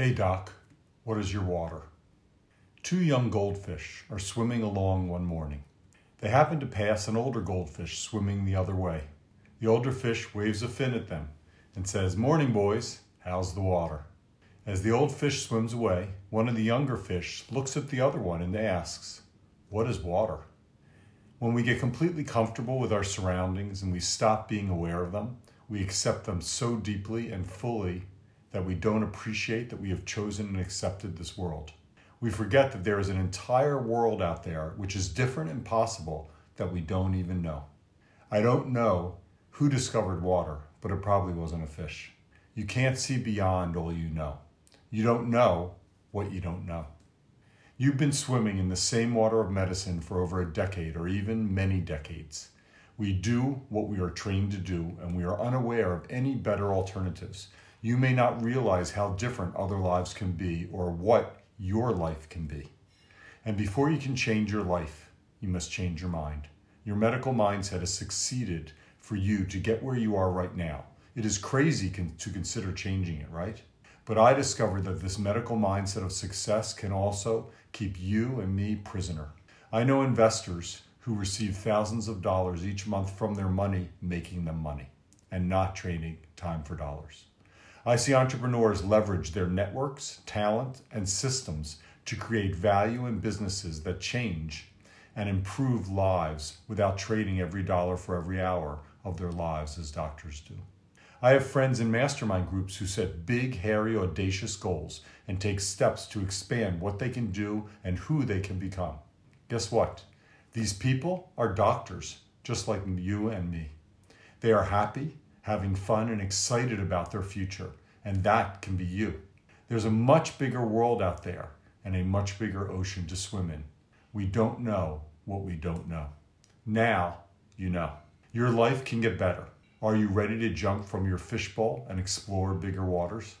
Hey, Doc, what is your water? Two young goldfish are swimming along one morning. They happen to pass an older goldfish swimming the other way. The older fish waves a fin at them and says, Morning, boys, how's the water? As the old fish swims away, one of the younger fish looks at the other one and asks, What is water? When we get completely comfortable with our surroundings and we stop being aware of them, we accept them so deeply and fully that we don't appreciate that we have chosen and accepted this world. We forget that there is an entire world out there which is different and possible that we don't even know. I don't know who discovered water, but it probably wasn't a fish. You can't see beyond all you know. You don't know what you don't know. You've been swimming in the same water of medicine for over a decade or even many decades. We do what we are trained to do, and we are unaware of any better alternatives you may not realize how different other lives can be or what your life can be. And before you can change your life, you must change your mind. Your medical mindset has succeeded for you to get where you are right now. It is crazy con- to consider changing it, right? But I discovered that this medical mindset of success can also keep you and me prisoner. I know investors who receive thousands of dollars each month from their money making them money and not trading time for dollars. I see entrepreneurs leverage their networks, talent, and systems to create value in businesses that change and improve lives without trading every dollar for every hour of their lives as doctors do. I have friends in mastermind groups who set big, hairy, audacious goals and take steps to expand what they can do and who they can become. Guess what? These people are doctors, just like you and me. They are happy, having fun and excited about their future, and that can be you. There's a much bigger world out there and a much bigger ocean to swim in. We don't know what we don't know. Now you know. Your life can get better. Are you ready to jump from your fishbowl and explore bigger waters?